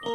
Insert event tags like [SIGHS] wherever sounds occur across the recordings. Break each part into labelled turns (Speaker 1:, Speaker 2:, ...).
Speaker 1: Lisa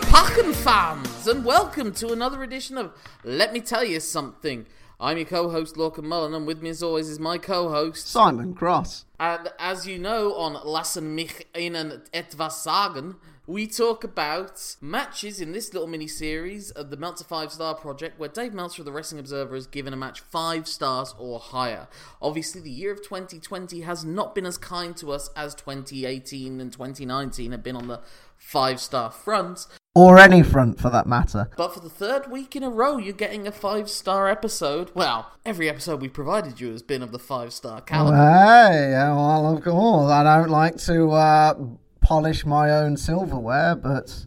Speaker 1: Packen fans, and welcome to another edition of Let Me Tell You Something. I'm your co-host Lorcan Mullen, and with me as always is my co-host.
Speaker 2: Simon Cross.
Speaker 1: And as you know, on Lassen mich Ihnen etwas sagen, we talk about matches in this little mini-series of the Meltzer 5-Star Project, where Dave Meltzer of the Wrestling Observer has given a match 5 stars or higher. Obviously, the year of 2020 has not been as kind to us as 2018 and 2019 have been on the 5-star front,
Speaker 2: Or any front for that matter.
Speaker 1: but for the third week in a row, you're getting a five star episode. Well, every episode we provided you has been of the five star caliber.
Speaker 2: Hey, well, of course. I don't like to uh, polish my own silverware, but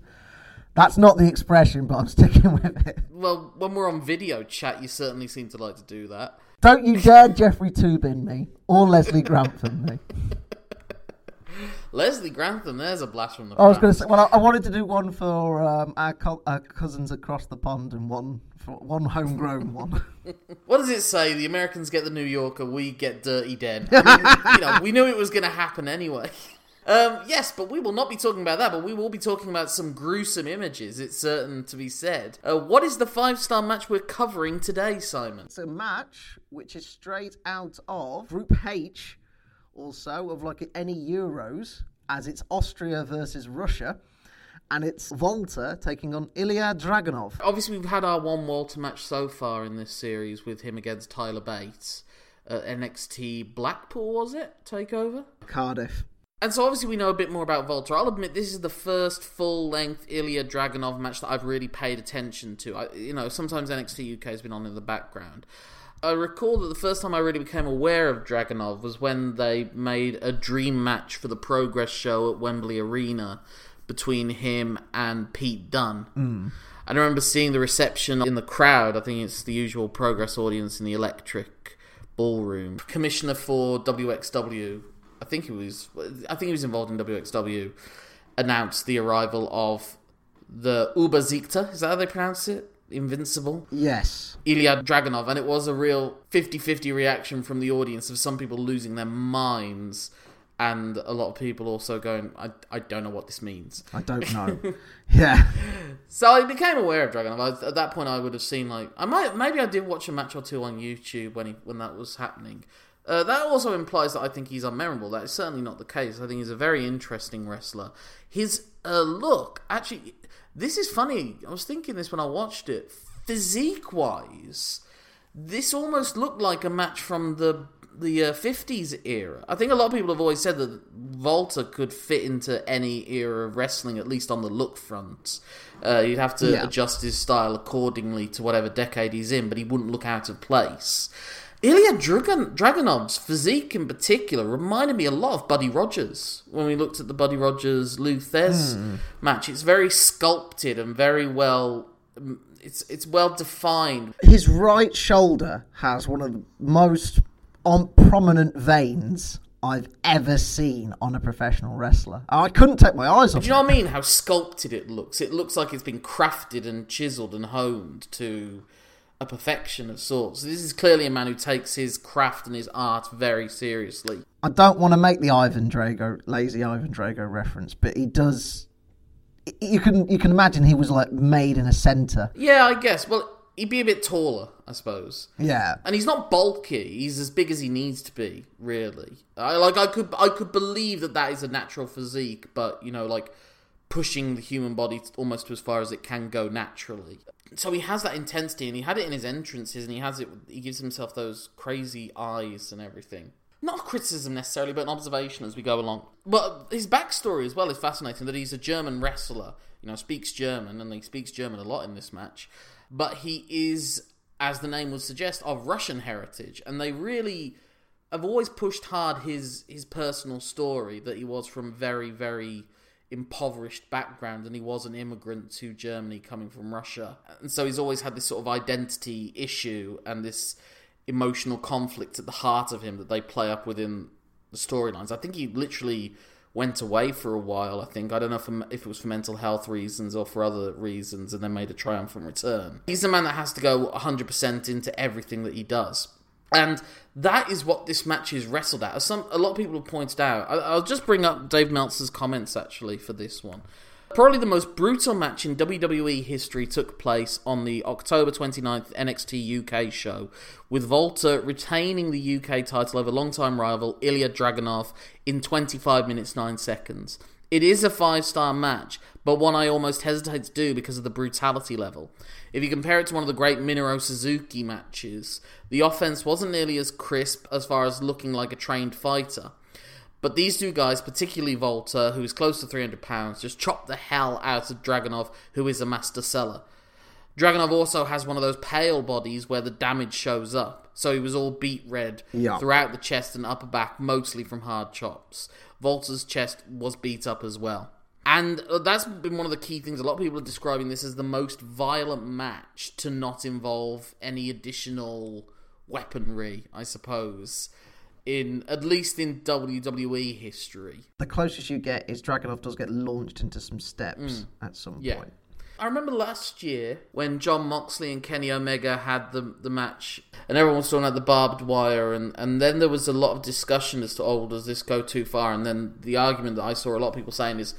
Speaker 2: that's not the expression, but I'm [LAUGHS] sticking with it.
Speaker 1: Well, when we're on video chat, you certainly seem to like to do that.
Speaker 2: Don't you dare Jeffrey Toobin me or Leslie [LAUGHS] Grantham me.
Speaker 1: Leslie Grantham, there's a blast from the
Speaker 2: I was going to say, well, I, I wanted to do one for um, our, co- our cousins across the pond and one for one homegrown one. [LAUGHS]
Speaker 1: What does it say? The Americans get the New Yorker, we get Dirty Den. I mean, you know, we knew it was going to happen anyway. Um, yes, but we will not be talking about that, but we will be talking about some gruesome images, it's certain to be said. Uh, what is the five star match we're covering today, Simon?
Speaker 2: It's a match which is straight out of Group H, also of like any Euros, as it's Austria versus Russia, and it's Walter taking on Ilya Dragunov.
Speaker 1: Obviously, we've had our one Walter match so far in this series with him against Tyler Bates. Uh, NXT Blackpool, was it? Takeover?
Speaker 2: Cardiff.
Speaker 1: And so obviously we know a bit more about Walter. I'll admit this is the first full-length Ilya Dragunov match that I've really paid attention to. I, you know, sometimes NXT UK has been on in the background. I recall that the first time I really became aware of Dragunov was when they made a dream match for the Progress show at Wembley Arena between him and Pete Dunne. Mm. I remember seeing the reception in the crowd. I think it's the usual Progress audience in the Electric Ballroom. Commissioner for WXW I think he was. I think he was involved in WXW. Announced the arrival of the Ubersiegter. Is that how they pronounce it? Invincible.
Speaker 2: Yes.
Speaker 1: Ilya Dragunov, and it was a real 50-50 reaction from the audience of some people losing their minds, and a lot of people also going, "I, I don't know what this means."
Speaker 2: I don't know. [LAUGHS] yeah.
Speaker 1: So I became aware of Dragunov. I, at that point, I would have seen like I might maybe I did watch a match or two on YouTube when he when that was happening. Uh, that also implies that I think he's unmemorable. That is certainly not the case. I think he's a very interesting wrestler. His uh, look, actually, this is funny. I was thinking this when I watched it. Physique wise, this almost looked like a match from the the uh, 50s era. I think a lot of people have always said that Walter could fit into any era of wrestling, at least on the look front. Uh, you'd have to
Speaker 2: Yeah.
Speaker 1: adjust his style accordingly to whatever decade he's in, but he wouldn't look out of place. Ilya Dragon- Dragunov's physique in particular reminded me a lot of Buddy Rogers when we looked at the Buddy Rogers Lou Thesz hmm. match. It's very sculpted and very well. Mm, it's it's well defined.
Speaker 2: His right shoulder has one of the most on prominent veins I've ever seen on a professional wrestler. I couldn't take my eyes off
Speaker 1: Do you know what I mean? How sculpted it looks. It looks like it's been crafted and chiseled and honed to a perfection of sorts. This is clearly a man who takes his craft and his art very seriously.
Speaker 2: I don't want to make the Ivan Drago, lazy Ivan Drago reference, but he does. You can you can imagine he was like made in a center.
Speaker 1: Yeah, I guess. Well, he'd be a bit taller, I suppose.
Speaker 2: Yeah,
Speaker 1: And he's not bulky. He's as big as he needs to be, really. I like. I could. I could believe that that is a natural physique, but you know, like pushing the human body almost to as far as it can go naturally. So he has that intensity, and he had it in his entrances, and he has it. He gives himself those crazy eyes and everything. Not a criticism necessarily, but an observation as we go along. But his backstory as well is fascinating. That he's a German wrestler, you know, speaks German, and he speaks German a lot in this match. But he is, as the name would suggest, of Russian heritage, and they really have always pushed hard his his personal story that he was from very very impoverished background and he was an immigrant to Germany coming from Russia. And so he's always had this sort of identity issue and this emotional conflict at the heart of him that they play up within the storylines. I think he literally went away for a while. I think I don't know if, it was for mental health reasons or for other reasons, and then made a triumphant return. He's a man that has to go 100% into everything that he does. And that is what this match is wrestled at. As some a lot of people have pointed out. I, I'll just bring up Dave Meltzer's comments actually for this one. Probably the most brutal match in WWE history took place on the October 29th NXT UK show, with Walter retaining the UK title over longtime rival Ilya Dragunov in 25 minutes 9 seconds. It is a five star match, but one I almost hesitate to do because of the brutality level. If you compare it to one of the great Minoru Suzuki matches, the offense wasn't nearly as crisp as far as looking like a trained fighter. But these two guys, particularly Walter, who is close to 300 pounds, just chopped the hell out of Dragunov, who is a master seller. Dragunov also has one of those pale bodies where the damage shows up, so he was all beat red
Speaker 2: Yeah.
Speaker 1: throughout the chest and upper back, mostly from hard chops. Walter's chest was beat up as well. And uh, that's been one of the key things. A lot of people are describing this as the most violent match to not involve any additional weaponry, I suppose, in at least in WWE history.
Speaker 2: The closest you get is Dragunov does get launched into some steps at some
Speaker 1: Yeah.
Speaker 2: point.
Speaker 1: I remember last year when John Moxley and Kenny Omega had the the match, and everyone was talking about the barbed wire, and, and then there was a lot of discussion as to, oh, does this go too far? And then the argument that I saw a lot of people saying is,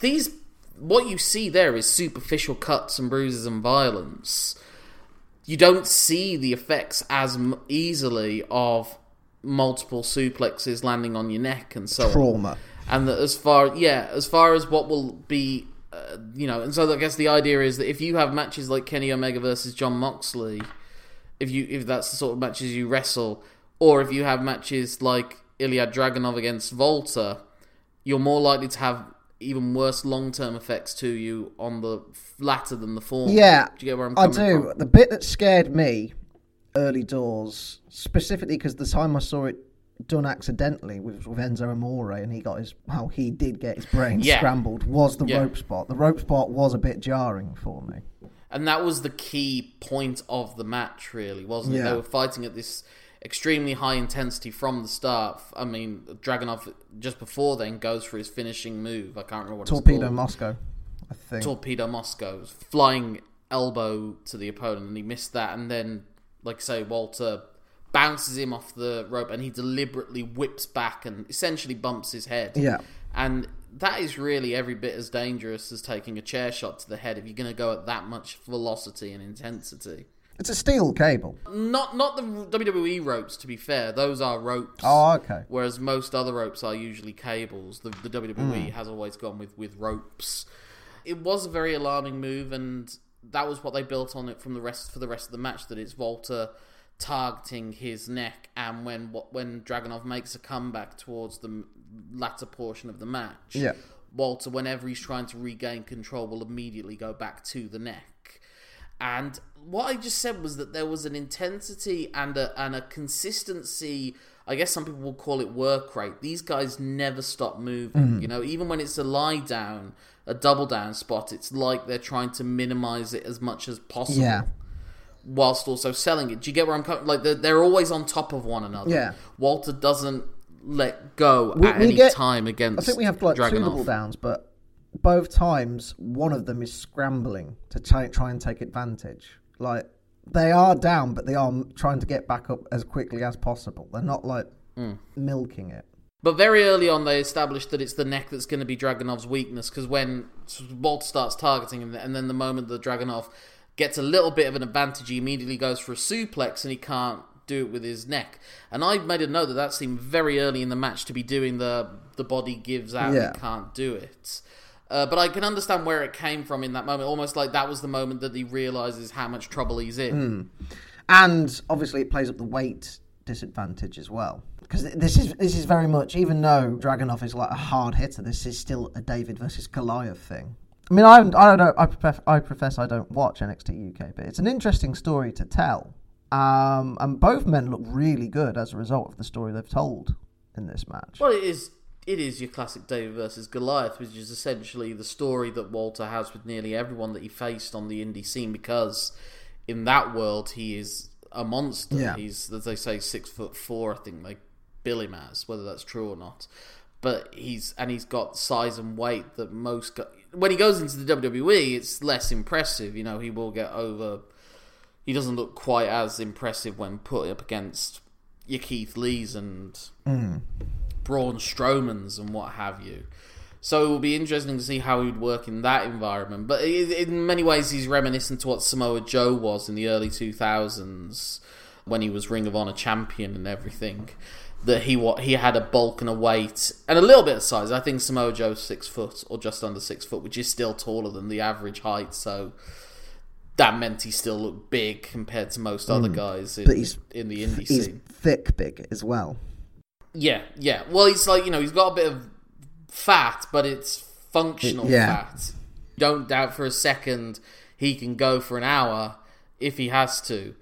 Speaker 1: these, what you see there is superficial cuts and bruises and violence. You don't see the effects as m- easily of multiple suplexes landing on your neck and so on
Speaker 2: Trauma.
Speaker 1: and that as far yeah as far as what will be uh, you know and so i guess the idea is that if you have matches like kenny omega versus john moxley if you if that's the sort of matches you wrestle or if you have matches like ilya dragunov against walter you're more likely to have even worse long-term effects to you on the latter than the former
Speaker 2: Yeah,
Speaker 1: do you get where i'm coming I
Speaker 2: do.
Speaker 1: from
Speaker 2: The bit that scared me early doors, specifically because the time I saw it done accidentally with, with Enzo Amore and he got his, well, he did get his brain
Speaker 1: Yeah.
Speaker 2: scrambled, was the
Speaker 1: Yeah.
Speaker 2: rope spot. The rope spot was a bit jarring for me.
Speaker 1: And that was the key point of the match, really, wasn't it?
Speaker 2: Yeah.
Speaker 1: They were fighting at this extremely high intensity from the start. I mean, Dragunov just before then goes for his finishing move. I can't remember what
Speaker 2: Torpedo
Speaker 1: it's called.
Speaker 2: Torpedo Moscow, I think.
Speaker 1: Torpedo Moscow's flying elbow to the opponent, and he missed that. And then, like I say, Walter bounces him off the rope, and he deliberately whips back and essentially bumps his head.
Speaker 2: yeah.
Speaker 1: And that is really every bit as dangerous as taking a chair shot to the head if you're going to go at that much velocity and intensity.
Speaker 2: It's a steel cable.
Speaker 1: Not not the WWE ropes, to be fair. Those are ropes.
Speaker 2: Oh, okay.
Speaker 1: Whereas most other ropes are usually cables. The, the WWE hmm. has always gone with, with ropes. It was a very alarming move, and that was what they built on it from the rest for the rest of the match. That it's Walter targeting his neck, and when when Dragunov makes a comeback towards the latter portion of the match,
Speaker 2: Yeah.
Speaker 1: Walter, whenever he's trying to regain control, will immediately go back to the neck. And what I just said was that there was an intensity and a and a consistency. I guess some people will call it work rate. These guys never stop moving. Mm-hmm. You know, even when it's a lie down, a double down spot, it's like they're trying to minimize it as much as possible.
Speaker 2: Yeah.
Speaker 1: Whilst also selling it. Do you get where I'm coming? Like they're, they're always on top of one another.
Speaker 2: Yeah.
Speaker 1: Walter doesn't let go
Speaker 2: We-
Speaker 1: at
Speaker 2: we
Speaker 1: any
Speaker 2: get-
Speaker 1: time against.
Speaker 2: I think we have like two double downs, but both times one of them is scrambling to try, try and take advantage. Like they are down, but they are trying to get back up as quickly as possible. They're not like
Speaker 1: Hmm.
Speaker 2: milking it.
Speaker 1: But very early on, they established that it's the neck that's going to be Dragunov's weakness because when Bolt starts targeting him, and then the moment that Dragunov gets a little bit of an advantage, he immediately goes for a suplex and he can't do it with his neck. And I made a note that that seemed very early in the match to be doing the the body gives out
Speaker 2: Yeah.
Speaker 1: and can't do it. Uh, but I can understand where it came from in that moment, almost like that was the moment that he realizes how much trouble he's in.
Speaker 2: And obviously, it plays up the weight disadvantage as well. Because this is this is very much, even though Dragunov is like a hard hitter, this is still a David versus Goliath thing. I mean, I, I don't know. I profess, I profess I don't watch NXT UK, but it's an interesting story to tell. Um, and both men look really good as a result of the story they've told in this match.
Speaker 1: Well, it is. It is your classic David versus Goliath, which is essentially the story that Walter has with nearly everyone that he faced on the indie scene. Because in that world, he is a monster.
Speaker 2: Yeah.
Speaker 1: He's as they say six foot four. I think they bill him as whether that's true or not. But he's and he's got size and weight that most go- when he goes into the WWE, it's less impressive. You know, he will get over. He doesn't look quite as impressive when put up against your Keith Lees and Braun Strowman's and what have you. So it will be interesting to see how he'd work in that environment. But in many ways, he's reminiscent to what Samoa Joe was in the early 2000s when he was Ring of Honor champion and everything. That he wa- he had a bulk and a weight and a little bit of size. I think Samoa Joe's six foot or just under six foot, which is still taller than the average height. So that meant he still looked big compared to most other mm. guys in,
Speaker 2: But he's-
Speaker 1: in the indie
Speaker 2: He's
Speaker 1: scene.
Speaker 2: thick, big as well.
Speaker 1: Yeah, yeah. Well, he's like you know he's got a bit of fat, but it's functional
Speaker 2: Yeah.
Speaker 1: fat. Don't doubt for a second he can go for an hour if he has to.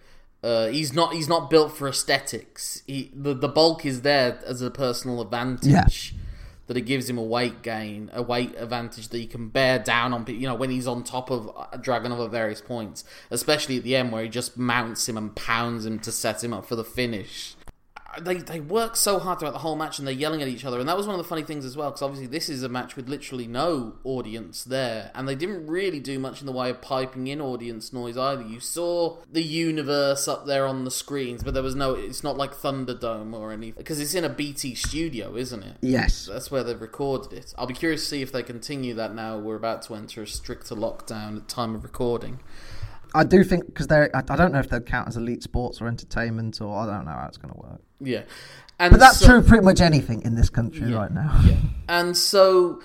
Speaker 1: Uh, he's not. He's not built for aesthetics. He the, the bulk is there as a personal advantage. That it gives him a weight gain, a weight advantage that he can bear down on. You know when he's on top of Dragunov at various points, especially at the end where he just mounts him and pounds him to set him up for the finish they they work so hard throughout the whole match and they're yelling at each other and that was one of the funny things as well because obviously this is a match with literally no audience there and they didn't really do much in the way of piping in audience noise either you saw the universe up there on the screens but there was no it's not like thunderdome or anything because it's in a bt studio isn't it
Speaker 2: Yes.
Speaker 1: that's where they've recorded it i'll be curious to see if they continue that now we're about to enter a stricter lockdown at time of recording
Speaker 2: I do think because they're. I, I don't know if they'll count as elite sports or entertainment, or I don't know how it's going to work.
Speaker 1: Yeah and
Speaker 2: But that's
Speaker 1: so-
Speaker 2: true pretty much anything in this country
Speaker 1: Yeah.
Speaker 2: right now.
Speaker 1: And so,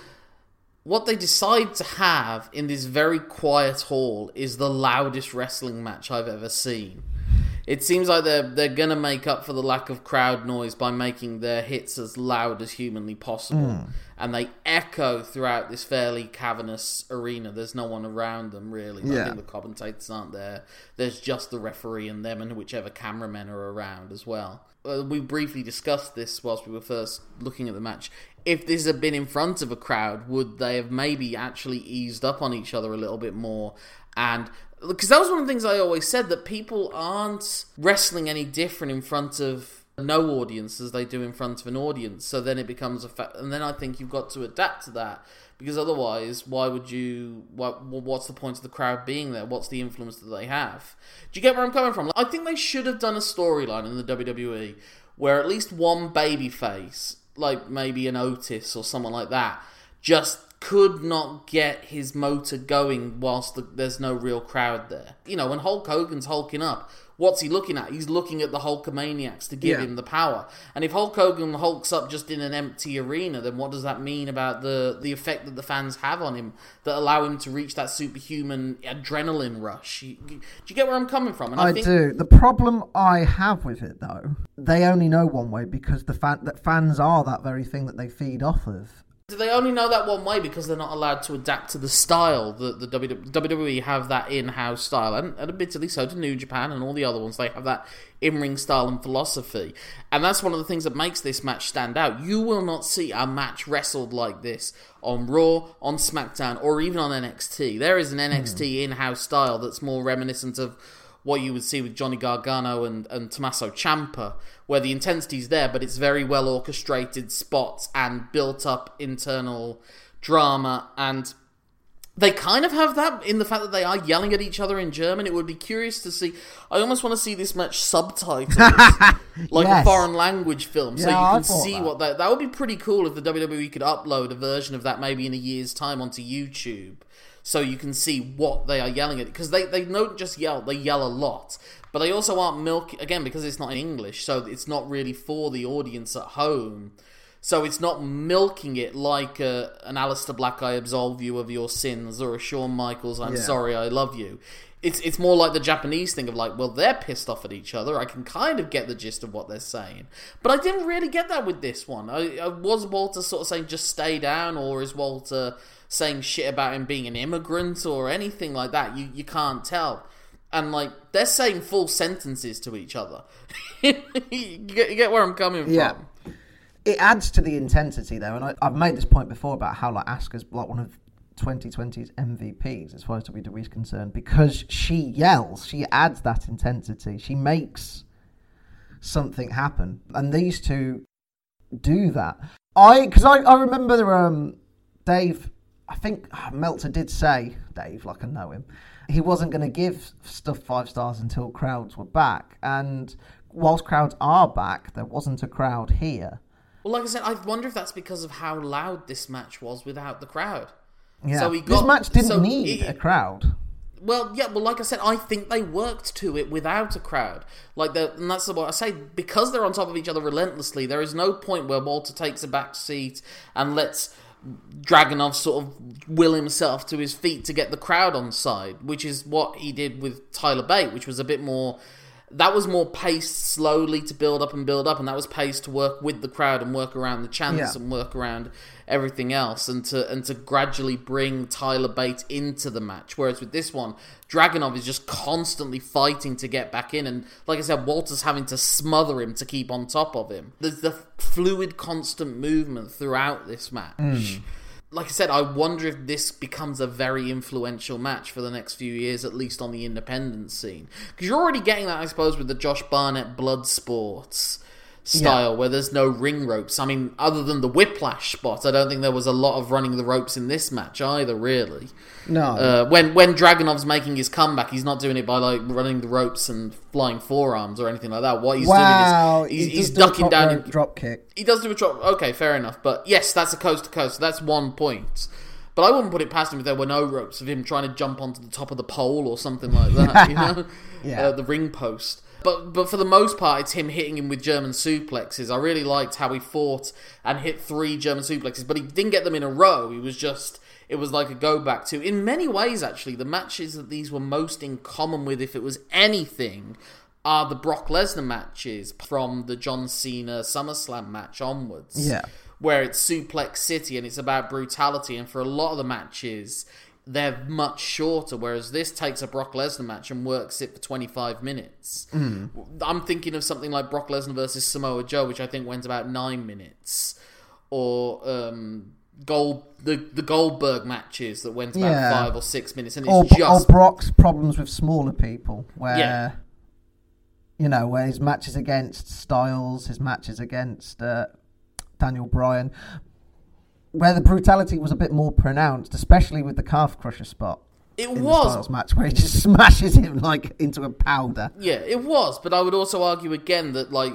Speaker 1: what they decide to have in this very quiet hall is the loudest wrestling match I've ever seen. It seems like they're they're gonna make up for the lack of crowd noise by making their hits as loud as humanly possible, mm. and they echo throughout this fairly cavernous arena. There's no one around them really. I
Speaker 2: Yeah.
Speaker 1: think the commentators aren't there. There's just the referee and them, and whichever cameramen are around as well. Uh, we briefly discussed this whilst we were first looking at the match. If this had been in front of a crowd, would they have maybe actually eased up on each other a little bit more? And because that was one of the things I always said that people aren't wrestling any different in front of no audience as they do in front of an audience. So then it becomes a fact, and then I think you've got to adapt to that because otherwise, why would you? What, what's the point of the crowd being there? What's the influence that they have? Do you get where I'm coming from? I think they should have done a storyline in the WWE where at least one babyface, like maybe an Otis or someone like that, just could not get his motor going whilst the, there's no real crowd there. You know, when Hulk Hogan's hulking up, what's he looking at? He's looking at the Hulkamaniacs to give
Speaker 2: Yeah.
Speaker 1: him the power. And if Hulk Hogan hulks up just in an empty arena, then what does that mean about the the effect that the fans have on him that allow him to reach that superhuman adrenaline rush? You- you- do you get where I'm coming from? And
Speaker 2: I
Speaker 1: think
Speaker 2: do. The problem I have with it, though, they only know one way because the fact that fans are that very thing that they feed off of.
Speaker 1: Do they only know that one way because they're not allowed to adapt to the style that the WWE have that in-house style, and, and admittedly so do New Japan and all the other ones. They have that in-ring style and philosophy, and that's one of the things that makes this match stand out. You will not see a match wrestled like this on Raw, on SmackDown, or even on NXT. There is an NXT in-house style that's more reminiscent of what you would see with Johnny Gargano and, and Tommaso Ciampa, where the intensity's there, but it's very well orchestrated spots and built up internal drama. And they kind of have that in the fact that they are yelling at each other in German. It would be curious to see. I almost want to see this match subtitled, [LAUGHS] like a foreign language film, so you can see
Speaker 2: that.
Speaker 1: what that. That would be pretty cool if the WWE could upload a version of that maybe in a year's time onto YouTube so you can see what they are yelling at because they, they don't just yell they yell a lot but they also aren't milk again because it's not in english so it's not really for the audience at home so it's not milking it like a, an Aleister Black I absolve you of your sins or a Shawn Michaels I'm
Speaker 2: Yeah.
Speaker 1: sorry I love you it's it's more like the Japanese thing of like well they're pissed off at each other I can kind of get the gist of what they're saying but I didn't really get that with this one I, I was Walter sort of saying just stay down or is Walter saying shit about him being an immigrant or anything like that. You you can't tell. And like they're saying full sentences to each other. [LAUGHS] you, get, you get where I'm coming
Speaker 2: Yeah.
Speaker 1: from.
Speaker 2: It adds to the intensity, though, and I, I've made this point before about how like Asuka's like one of 2020's MVPs as far as WWE is concerned because she yells, she adds that intensity, she makes something happen, and these two do that. I because I, I remember um, Dave. I think uh, Meltzer did say Dave, like I know him, he wasn't going to give stuff five stars until crowds were back, and whilst crowds are back, there wasn't a crowd here.
Speaker 1: Well, like I said, I wonder if that's because of how loud this match was without the crowd.
Speaker 2: Yeah,
Speaker 1: So he got, this
Speaker 2: match didn't
Speaker 1: so
Speaker 2: need
Speaker 1: he-
Speaker 2: a crowd.
Speaker 1: Well, yeah, well, like I said, I think they worked to it without a crowd. Like, the, and that's what I say. Because they're on top of each other relentlessly, there is no point where Walter takes a back seat and lets Dragunov sort of will himself to his feet to get the crowd on side, which is what he did with Tyler Bate, which was a bit more. That was more paced slowly to build up and build up, and that was paced to work with the crowd and work around the chants
Speaker 2: Yeah.
Speaker 1: and work around everything else, and to and to gradually bring Tyler Bate into the match. Whereas with this one, Dragunov is just constantly fighting to get back in, and like I said, Walter's having to smother him to keep on top of him. There's the fluid, constant movement throughout this match. Mm. Like I said, I wonder if this becomes a very influential match for the next few years, at least on the independent scene. Because you're already getting that, I suppose, with the Josh Barnett blood sports style where there's no ring ropes. I mean, other than the whiplash spot, I don't think there was a lot of running the ropes in this match either, really.
Speaker 2: No,
Speaker 1: Uh, when when Dragunov's making his comeback, he's not doing it by like running the ropes and flying forearms or anything like that. What he's
Speaker 2: wow,
Speaker 1: doing is he's,
Speaker 2: he
Speaker 1: he's
Speaker 2: does do a
Speaker 1: ducking down. in-
Speaker 2: drop kick.
Speaker 1: he does do a drop. Okay, fair enough. But yes, that's a coast to coast. So that's one point. But I wouldn't put it past him if there were no ropes of him trying to jump onto the top of the pole or something like that. You [LAUGHS] know,
Speaker 2: Yeah.
Speaker 1: uh, the ring post. But but for the most part, it's him hitting him with German suplexes. I really liked how he fought and hit three German suplexes, but he didn't get them in a row. He was just it was like a go back to. In many ways, actually, the matches that these were most in common with, if it was anything, are the Brock Lesnar matches from the John Cena SummerSlam match onwards.
Speaker 2: Yeah.
Speaker 1: Where it's Suplex City and it's about brutality, and for a lot of the matches, they're much shorter, whereas this takes a Brock Lesnar match and works it for 25 minutes. I'm thinking of something like Brock Lesnar versus Samoa Joe, which I think went about nine minutes, or um, Gold the the Goldberg matches that went about
Speaker 2: Yeah.
Speaker 1: five or six minutes, and it's
Speaker 2: Or, or Brock's problems with smaller people, where
Speaker 1: Yeah.
Speaker 2: you know where his matches against Styles, his matches against uh, Daniel Bryan, where the brutality was a bit more pronounced, especially with the calf crusher spot.
Speaker 1: it
Speaker 2: in the
Speaker 1: was
Speaker 2: Styles match where he just [LAUGHS] smashes him like into a powder.
Speaker 1: Yeah, it was, but I would also argue again that like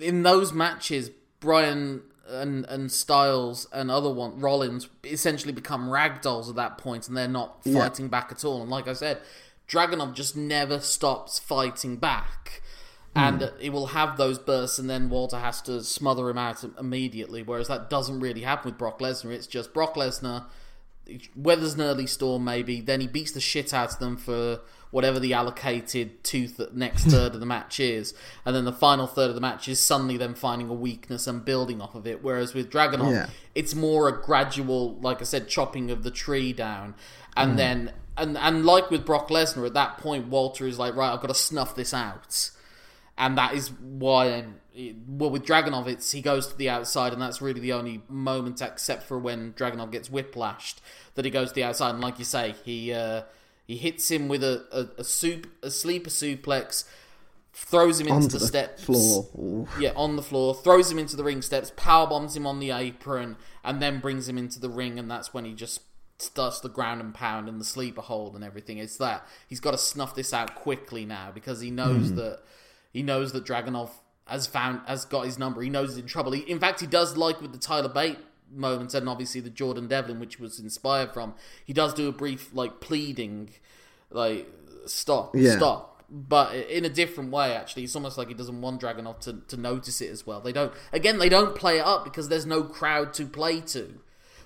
Speaker 1: in those matches, Bryan and and Styles and other one Rollins essentially become ragdolls at that point, and they're not
Speaker 2: Yeah.
Speaker 1: fighting back at all. And like I said, Dragunov just never stops fighting back. And uh, he will have those bursts, and then Walter has to smother him out immediately. Whereas that doesn't really happen with Brock Lesnar. It's just Brock Lesnar weathers an early storm maybe then he beats the shit out of them for whatever the allocated two th- next [LAUGHS] third of the match is and then the final third of the match is suddenly them finding a weakness and building off of it whereas with Dragunov
Speaker 2: Yeah.
Speaker 1: it's more a gradual like I said chopping of the tree down and then and and like with Brock Lesnar at that point Walter is like right I've got to snuff this out and that is why well with Dragunov it's he goes to the outside and that's really the only moment except for when Dragunov gets whiplashed that he goes to the outside and like you say he uh, he hits him with a a, a, soup, a sleeper suplex throws him into the,
Speaker 2: the
Speaker 1: steps
Speaker 2: floor. Ooh.
Speaker 1: yeah on the floor throws him into the ring steps power bombs him on the apron and then brings him into the ring and that's when he just starts the ground and pound and the sleeper hold and everything it's that he's got to snuff this out quickly now because he knows that he knows that Dragunov has found has got his number. He knows he's in trouble. He, in fact, he does like with the Tyler Bate moments and obviously the Jordan Devlin, which was inspired from. He does do a brief like pleading, like stop,
Speaker 2: Yeah.
Speaker 1: stop, but in a different way. Actually, it's almost like he doesn't want Dragunov to to notice it as well. They don't. Again, they don't play it up because there's no crowd to play to.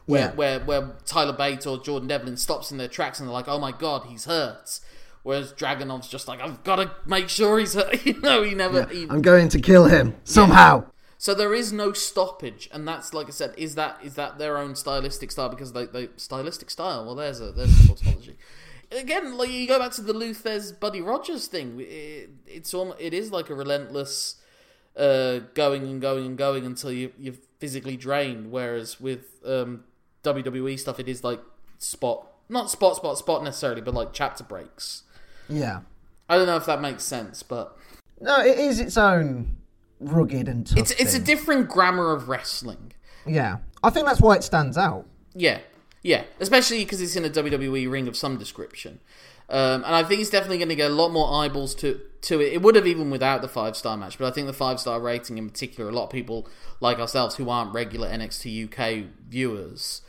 Speaker 1: Where,
Speaker 2: Yeah.
Speaker 1: where where Tyler Bate or Jordan Devlin stops in their tracks and they're like, "Oh my god, he's hurt," whereas Dragunov's just like, "I've got to make sure he's hurt." [LAUGHS] you know, he never. He,
Speaker 2: I'm going to kill him somehow.
Speaker 1: so there is no stoppage, and that's like I said, is that is that their own stylistic style because they, they stylistic style? Well, there's a there's a tautology. [LAUGHS] Again, like you go back to the Lou Thesz Buddy Rogers thing. It, it's almost, it is like a relentless uh, going and going and going until you you're physically drained. Whereas with um, WWE stuff, it is like spot, not spot, spot, spot necessarily, but like chapter breaks.
Speaker 2: Yeah.
Speaker 1: I don't know if that makes sense, but
Speaker 2: No, it is its own rugged and tough.
Speaker 1: it's it's a different grammar of wrestling.
Speaker 2: yeah. I think that's why it stands out.
Speaker 1: Yeah, yeah, especially because it's in a WWE ring of some description. Um, and I think it's definitely going to get a lot more eyeballs to to it. It would have even without the five star match, but I think the five star rating in particular, a lot of people like ourselves who aren't regular NXT UK viewers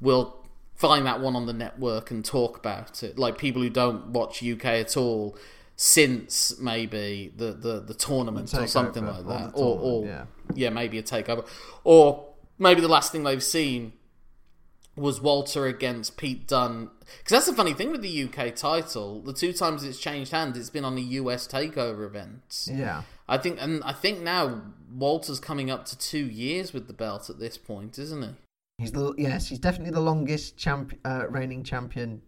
Speaker 1: will find that one on the network and talk about it. Like people who don't watch UK at all since maybe the the, the tournament or something like that, or, or
Speaker 2: tournament,
Speaker 1: yeah, maybe a takeover, or maybe the last thing they've seen was Walter against Pete Dunne. Because that's the funny thing with the UK title. The two times it's changed hands, it's been on the US takeover event.
Speaker 2: Yeah.
Speaker 1: I think, and I think now Walter's coming up to two years with the belt at this point, isn't he?
Speaker 2: He's the yes, he's definitely the longest champ, uh, reigning champion.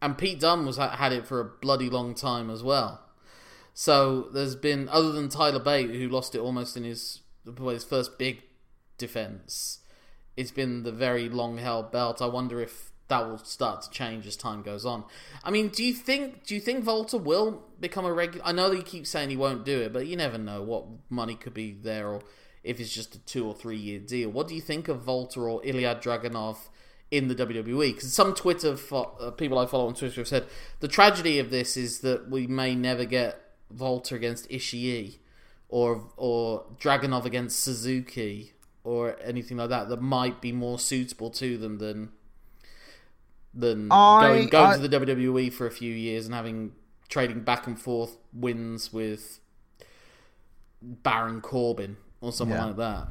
Speaker 1: And Pete Dunne was had it for a bloody long time as well. So there's been, other than Tyler Bate, who lost it almost in his his first big defense, it's been the very long held belt. I wonder if that will start to change as time goes on. I mean, do you think do you think Walter will become a regular? I know that you keep saying he won't do it, but you never know what money could be there, or if it's just a two or three year deal. What do you think of Walter or Ilya Dragunov? in the WWE. Because some Twitter fo- uh, people I follow on Twitter have said the tragedy of this is that we may never get Walter against Ishii or or Dragunov against Suzuki or anything like that that might be more suitable to them than than
Speaker 2: I-
Speaker 1: going going
Speaker 2: I-
Speaker 1: to the WWE for a few years and having trading back and forth wins with Baron Corbin or someone
Speaker 2: Yeah.
Speaker 1: like that.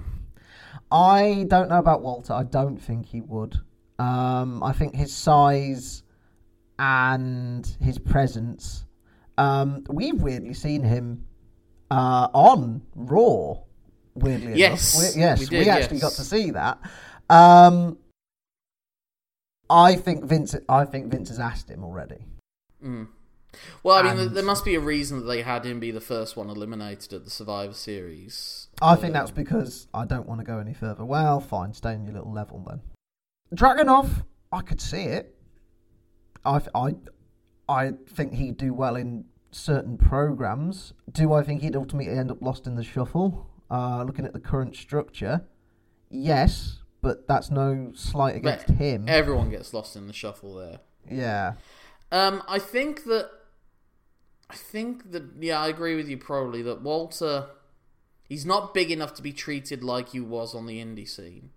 Speaker 2: I don't know about Walter. I don't think he would. Um, I think his size and his presence. Um, we've weirdly seen him uh, on Raw. Weirdly
Speaker 1: Yes,
Speaker 2: enough, we, yes,
Speaker 1: we
Speaker 2: we, actually
Speaker 1: yes.
Speaker 2: got to see that. Um, I think Vince. I think Vince has asked him already.
Speaker 1: Mm. Well, I mean,
Speaker 2: And-
Speaker 1: there must be a reason that they had him be the first one eliminated at the Survivor Series.
Speaker 2: I think that's because I don't want to go any further. Well, fine, stay on your little level then. Dragunov, I could see it. I, I, I think he'd do well in certain programs. Do I think he'd ultimately end up lost in the shuffle? Uh, looking at the current structure, yes, but that's no slight against
Speaker 1: But
Speaker 2: him.
Speaker 1: Everyone gets lost in the shuffle there.
Speaker 2: yeah,
Speaker 1: Um, I think that, I think that, yeah, I agree with you probably that Walter, he's not big enough to be treated like he was on the indie scene.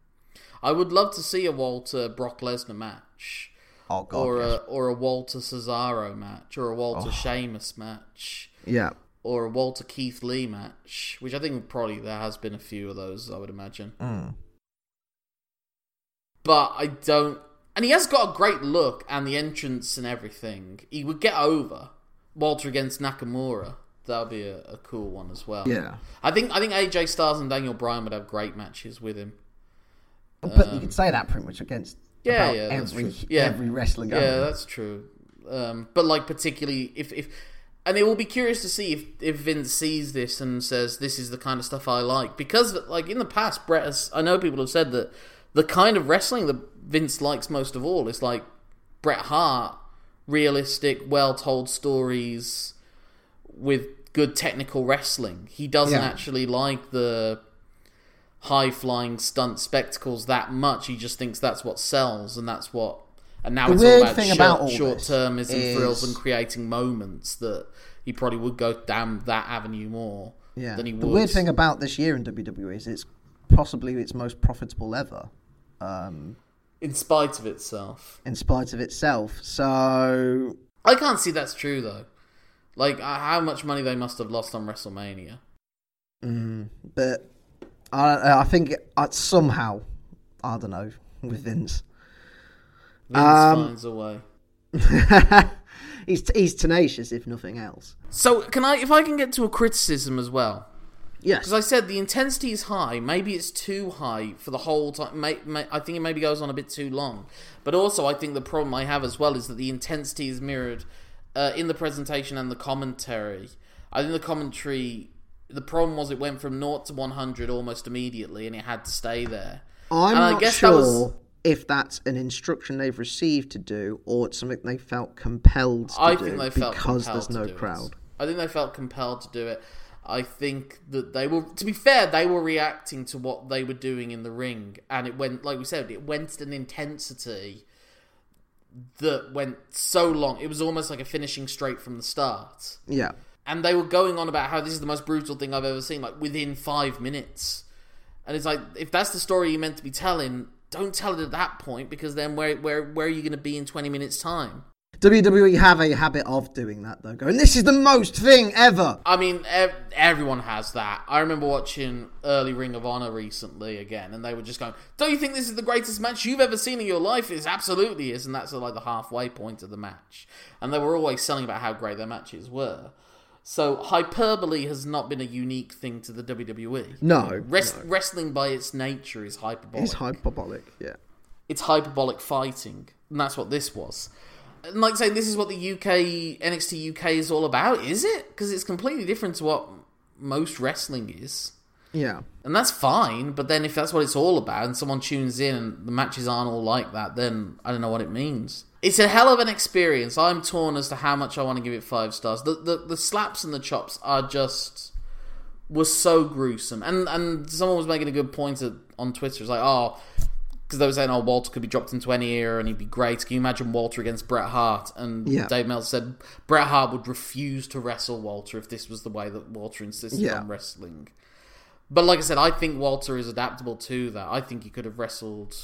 Speaker 1: I would love to see a Walter Brock Lesnar match,
Speaker 2: oh god,
Speaker 1: or
Speaker 2: yes.
Speaker 1: a or a Walter Cesaro match, or a Walter
Speaker 2: Oh.
Speaker 1: Sheamus match.
Speaker 2: yeah.
Speaker 1: or a Walter Keith Lee match, which I think probably there has been a few of those, I would imagine.
Speaker 2: Mm.
Speaker 1: But I don't. And he has got a great look and the entrance and everything. He would get over Walter against Nakamura. That would be a, a cool one as well.
Speaker 2: Yeah,
Speaker 1: I think I think AJ Styles and Daniel Bryan would have great matches with him.
Speaker 2: but you could say that pretty much against
Speaker 1: Um, Yeah, yeah,
Speaker 2: every.
Speaker 1: Yeah.
Speaker 2: every wrestler.
Speaker 1: Yeah,
Speaker 2: going.
Speaker 1: that's true. Um, but like particularly if if and it will be curious to see if if Vince sees this and says this is the kind of stuff I like because like in the past Brett has I know people have said that the kind of wrestling that Vince likes most of all is like Bret Hart realistic well told stories with good technical wrestling. He doesn't
Speaker 2: Yeah.
Speaker 1: actually like the high flying stunt spectacles that much. He just thinks that's what sells and that's what. And now
Speaker 2: The
Speaker 1: it's
Speaker 2: weird
Speaker 1: all about
Speaker 2: thing
Speaker 1: short,
Speaker 2: about all
Speaker 1: short
Speaker 2: this
Speaker 1: termism
Speaker 2: is-
Speaker 1: thrills and creating moments that he probably would go down that avenue more
Speaker 2: Yeah.
Speaker 1: than he
Speaker 2: the weird thing about this year in WWE is it's possibly its most profitable ever, um,
Speaker 1: in spite of itself.
Speaker 2: in spite of itself. So
Speaker 1: I can't see that's true though. Like uh, how much money they must have lost on WrestleMania.
Speaker 2: Mm, but I, I think uh, somehow, I don't know, with Vince,
Speaker 1: Vince
Speaker 2: Um,
Speaker 1: finds a way. [LAUGHS]
Speaker 2: he's he's tenacious if nothing else.
Speaker 1: So can I, if I can get to a criticism as well?
Speaker 2: Yes,
Speaker 1: Because I said the intensity is high. Maybe it's too high for the whole time. May, may, I think it maybe goes on a bit too long. But also, I think the problem I have as well is that the intensity is mirrored uh, in the presentation and the commentary. I think the commentary. The problem was it went from 0 to 100 almost immediately, and it had to stay there.
Speaker 2: I'm
Speaker 1: and I
Speaker 2: not
Speaker 1: guess
Speaker 2: sure
Speaker 1: that was-
Speaker 2: if that's an instruction they've received to do or it's something they felt compelled to
Speaker 1: I
Speaker 2: do
Speaker 1: think they felt
Speaker 2: because
Speaker 1: compelled
Speaker 2: there's no
Speaker 1: do it.
Speaker 2: crowd.
Speaker 1: I think they felt compelled to do it. I think that they were, to be fair, they were reacting to what they were doing in the ring, and it went, like we said, it went at an intensity that went so long. It was almost like a finishing straight from the start.
Speaker 2: Yeah.
Speaker 1: And they were going on about how this is the most brutal thing I've ever seen, like within five minutes. And it's like, if that's the story you're meant to be telling, don't tell it at that point because then where where where are you going to be in 20 minutes time?
Speaker 2: WWE have a habit of doing that though, going, this is the most thing ever.
Speaker 1: I mean, ev- everyone has that. I remember watching early Ring of Honor recently again, and they were just going, "Don't you think this is the greatest match you've ever seen in your life?" It absolutely is, and that's like the halfway point of the match. And they were always selling about how great their matches were. So hyperbole has not been a unique thing to the WWE.
Speaker 2: No.
Speaker 1: Rest-
Speaker 2: no.
Speaker 1: Wrestling by its nature is hyperbolic.
Speaker 2: It's hyperbolic, yeah.
Speaker 1: it's hyperbolic fighting, and that's what this was. And like saying this is what the UK NXT UK is all about, is it? Because it's completely different to what most wrestling is,
Speaker 2: Yeah.
Speaker 1: and that's fine. But then if that's what it's all about, and someone tunes in and the matches aren't all like that, then I don't know what it means. It's a hell of an experience. I'm torn as to how much I want to give it five stars. The the, the slaps and the chops are just was so gruesome, and and someone was making a good point on Twitter. It's like, oh, because they were saying, oh, Walter could be dropped into any era and he'd be great. Can you imagine Walter against Bret Hart? And
Speaker 2: Yeah.
Speaker 1: Dave Meltzer said Bret Hart would refuse to wrestle Walter if this was the way that Walter insisted
Speaker 2: Yeah.
Speaker 1: on wrestling. But like I said, I think Walter is adaptable to that. I think he could have wrestled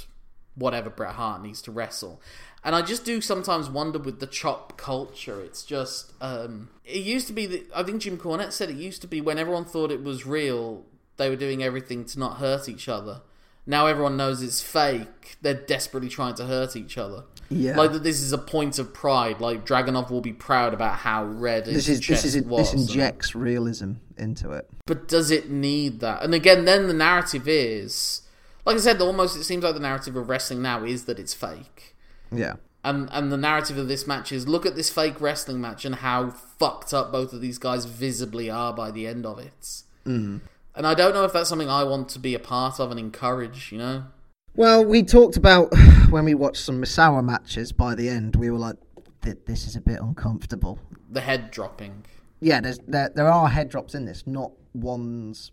Speaker 1: whatever Bret Hart needs to wrestle. And I just do sometimes wonder with the chop culture. It's just um, it used to be that I think Jim Cornette said it used to be when everyone thought it was real, they were doing everything to not hurt each other. Now everyone knows it's fake. They're desperately trying to hurt each other.
Speaker 2: Yeah.
Speaker 1: Like that. This is a point of pride. Like Dragunov will be proud about how red his
Speaker 2: This is
Speaker 1: chest
Speaker 2: this is
Speaker 1: was.
Speaker 2: this
Speaker 1: and-
Speaker 2: injects realism into it.
Speaker 1: but does it need that? And again, then the narrative is, like I said, almost it seems like the narrative of wrestling now is that it's fake.
Speaker 2: Yeah.
Speaker 1: And and the narrative of this match is look at this fake wrestling match and how fucked up both of these guys visibly are by the end of it. Mm. And I don't know if that's something I want to be a part of and encourage. You know,
Speaker 2: Well, we talked about [SIGHS] when we watched some Misawa matches. By the end, we were like, "This is a bit uncomfortable."
Speaker 1: the head dropping.
Speaker 2: Yeah, there's there, there are head drops in this, not ones.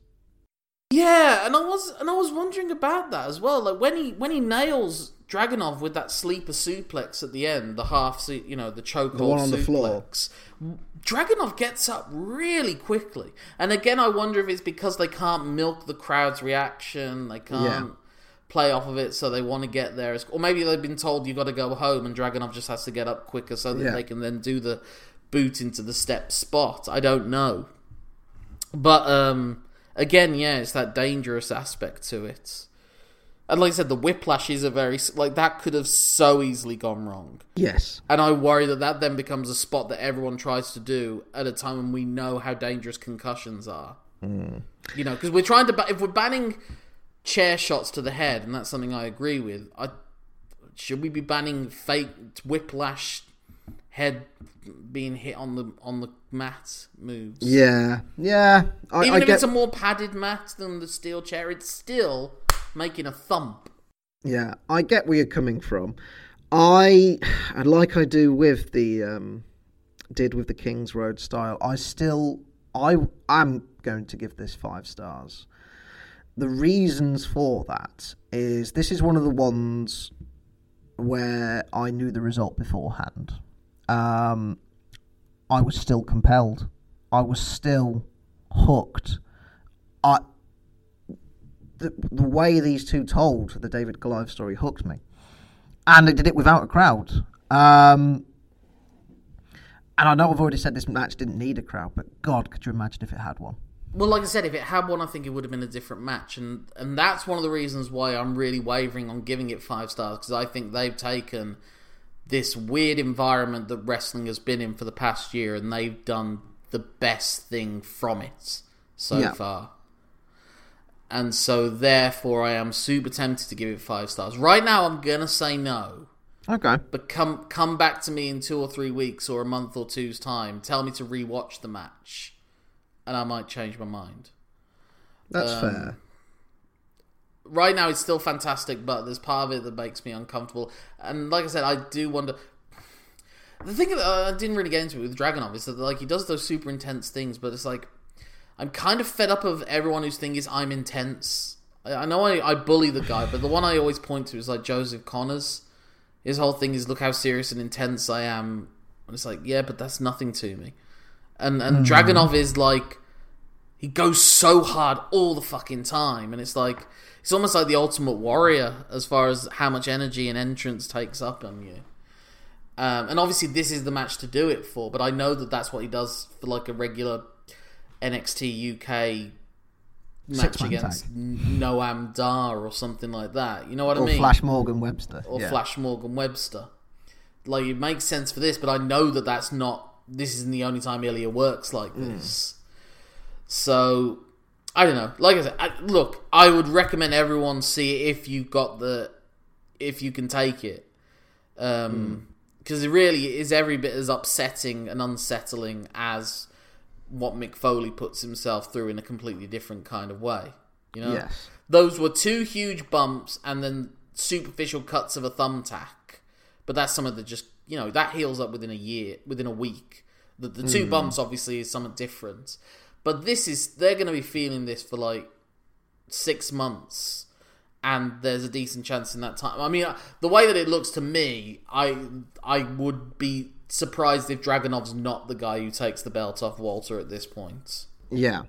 Speaker 1: Yeah, and I was and I was wondering about that as well. Like when he when he nails Dragunov with that sleeper suplex at the end, the half, se- you know, the chokehold
Speaker 2: one on the
Speaker 1: suplex.
Speaker 2: floor.
Speaker 1: Dragunov gets up really quickly, and again, I wonder if it's because they can't milk the crowd's reaction, they can't
Speaker 2: Yeah.
Speaker 1: play off of it, so they want to get there, or maybe they've been told you've got to go home, and Dragunov just has to get up quicker so that
Speaker 2: Yeah.
Speaker 1: they can then do the boot into the step spot. I don't know. But um, again, yeah, it's that dangerous aspect to it. And like I said, the whiplashes are very like that could have so easily gone wrong.
Speaker 2: Yes.
Speaker 1: And I worry that that then becomes a spot that everyone tries to do at a time when we know how dangerous concussions are. Hmm. You know, because we're trying to if we're banning chair shots to the head, and that's something I agree with. I should we be banning fake whiplash head being hit on the on the mat moves?
Speaker 2: Yeah. Yeah. I,
Speaker 1: Even
Speaker 2: I
Speaker 1: if
Speaker 2: get.
Speaker 1: it's a more padded mat than the steel chair, it's still making a thump.
Speaker 2: Yeah, I get where you're coming from. I, and like I do with the, um, did with the King's Road style, I still, I am going to give this five stars. The reasons for that is this is one of the ones where I knew the result beforehand. Um, I was still compelled. I was still hooked. I, the, the way these two told the David Goliath story hooked me, and they did it without a crowd. Um, and I know I've already said this match didn't need a crowd, but God, could you imagine if it had one?
Speaker 1: Well, like I said, if it had one, I think it would have been a different match, and and that's one of the reasons why I'm really wavering on giving it five stars because I think they've taken this weird environment that wrestling has been in for the past year, and they've done the best thing from it so
Speaker 2: Yeah.
Speaker 1: far. And so, therefore, I am super tempted to give it five stars. Right now, I'm gonna say no.
Speaker 2: Okay.
Speaker 1: But come come back to me in two or three weeks or a month or two's time. Tell me to rewatch the match, and I might change my mind.
Speaker 2: That's
Speaker 1: Um,
Speaker 2: fair.
Speaker 1: Right now it's still fantastic, but there's part of it that makes me uncomfortable. And like I said, I do wonder. The thing that uh, I didn't really get into it with Dragunov is that like he does those super intense things, but it's like I'm kind of fed up of everyone whose thing is I'm intense. I, I know I, I bully the guy, but the one I always point to is like Joseph Conners. His whole thing is look how serious and intense I am, and it's like yeah, but that's nothing to me. And and Dragunov is like he goes so hard all the fucking time, and it's like it's almost like the ultimate warrior as far as how much energy and entrance takes up on you. Um, and obviously, this is the match to do it for. But I know that that's what he does for like a regular NXT UK match against Noam Dar or something like that. You know what
Speaker 2: Or
Speaker 1: I mean?
Speaker 2: Flash Morgan Webster.
Speaker 1: or
Speaker 2: yeah.
Speaker 1: Flash Morgan Webster. Like it makes sense for this, but I know that that's not. This isn't the only time Ilja works like this. So I don't know. Like I said, I, look, I would recommend everyone see it if you got the, if you can take it, um, hmm. because it really is every bit as upsetting and unsettling as what Mick Foley puts himself through in a completely different kind of way. You know,
Speaker 2: Yes.
Speaker 1: those were two huge bumps and then superficial cuts of a thumbtack. But that's something that just you know that heals up within a year, within a week. The the two hmm. bumps obviously is something different, but this is they're going to be feeling this for like six months, and there's a decent chance in that time. I mean, the way that it looks to me, I I would be surprised if Dragunov's not the guy who takes the belt off Walter at this point.
Speaker 2: Yeah.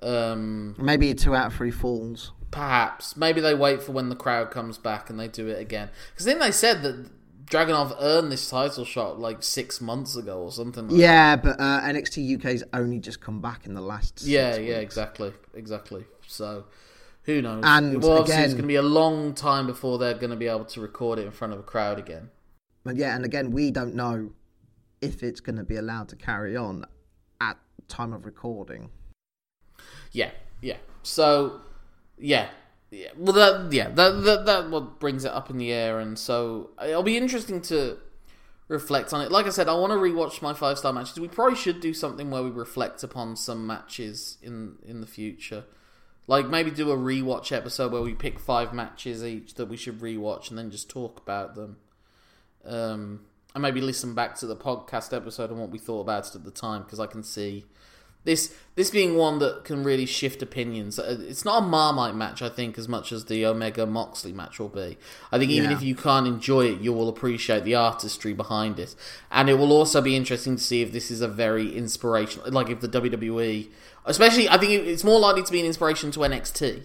Speaker 1: Um,
Speaker 2: Maybe two out of three falls.
Speaker 1: Perhaps. Maybe they wait for when the crowd comes back and they do it again. Because then they said that Dragunov earned this title shot like six months ago or something like
Speaker 2: Yeah, but uh, NXT UK's only just come back in the last. six
Speaker 1: Yeah, yeah,
Speaker 2: weeks.
Speaker 1: exactly. Exactly. So, who knows?
Speaker 2: And
Speaker 1: well,
Speaker 2: again-
Speaker 1: it's going to be a long time before they're going to be able to record it in front of a crowd again.
Speaker 2: But yeah, and again, we don't know if it's going to be allowed to carry on at time of recording.
Speaker 1: Yeah, yeah. So, yeah. Yeah, well, that yeah, that, that that what brings it up in the air, and so it'll be interesting to reflect on it. Like I said, I want to rewatch my five star matches. We probably should do something where we reflect upon some matches in in the future, like maybe do a rewatch episode where we pick five matches each that we should rewatch, and then just talk about them. Um, and maybe listen back to the podcast episode and what we thought about it at the time, because I can see this this being one that can really shift opinions. Uh, It's not a Marmite match, I think, as much as the Omega Moxley match will be. I think even
Speaker 2: Yeah.
Speaker 1: if you can't enjoy it, you will appreciate the artistry behind it, and it will also be interesting to see if this is a very inspirational, like if the WWE, especially, I think it's more likely to be an inspiration to NXT.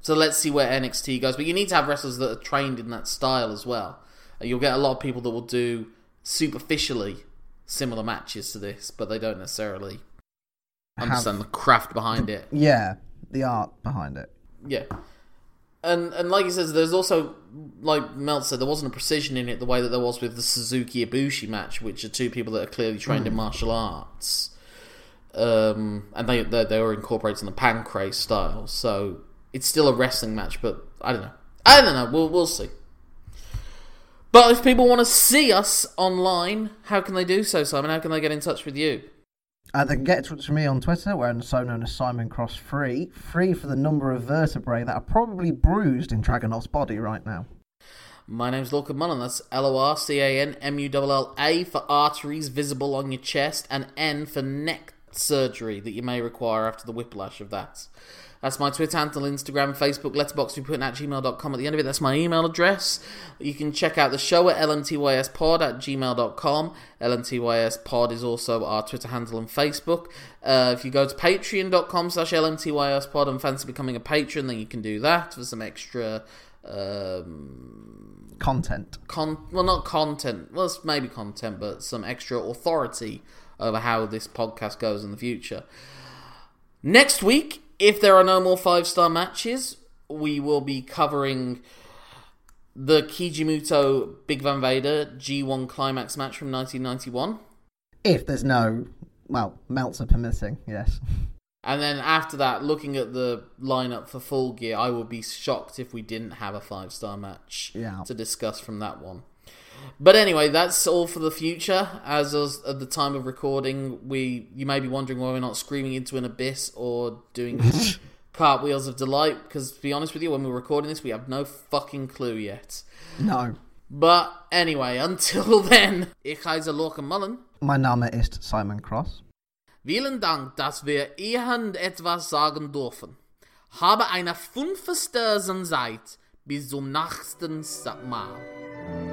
Speaker 1: So let's see where NXT goes. But you need to have wrestlers that are trained in that style as well. You'll get a lot of people that will do superficially similar matches to this, but they don't necessarily understand the craft behind it.
Speaker 2: Yeah, the art behind it.
Speaker 1: Yeah. And and like he says, there's also like Mel said, there wasn't a precision in it the way that there was with the Suzuki Ibushi match, which are two people that are clearly trained in martial arts. Um, and they, they they were incorporating the pancrase style, so it's still a wrestling match. But I don't know. I don't know. We'll we'll see. But if people want to see us online, how can they do so, Simon? How can they get in touch with you?
Speaker 2: Uh, they can get with me on Twitter, where I'm so known as Simon Cross Free. Free for the number of vertebrae that are probably bruised in Dragunov's body right now.
Speaker 1: My name's Lorcan Mullen. That's L O R C A N M U L L A for arteries visible on your chest, and N for neck surgery that you may require after the whiplash of that. That's my Twitter handle, Instagram, Facebook, Letterboxd, we put at gmail.com at the end of it. That's my email address. You can check out the show at lmtyspod at gmail.com. lmtyspod is also our Twitter handle and Facebook. Uh, if you go to patreon.com slash lmtyspod and fancy becoming a patron, then you can do that for some extra um,
Speaker 2: Content.
Speaker 1: con well not content well it's maybe content but some extra authority over how this podcast goes in the future next week if there are no more five star matches we will be covering the Keiji Muto Big Van Vader G1 climax match from 1991
Speaker 2: If there's no, well, Meltzer permitting, yes.
Speaker 1: and then after that looking at the lineup for full gear I would be shocked if we didn't have a five star match
Speaker 2: Yeah.
Speaker 1: to discuss from that one. But anyway, that's all for the future. As of, at the time of recording, we you may be wondering why we're not screaming into an abyss or doing [LAUGHS] cartwheels of delight because, to be honest with you, when we're recording this, we have no fucking clue yet.
Speaker 2: No.
Speaker 1: But anyway, [LAUGHS] until then, ich heiße Lorcan Mullen.
Speaker 2: Mein Name ist Simon Cross.
Speaker 1: Vielen Dank, dass wir Ihnen etwas sagen dürfen. Habe eine fünfste Zeit bis zum nächsten Mal.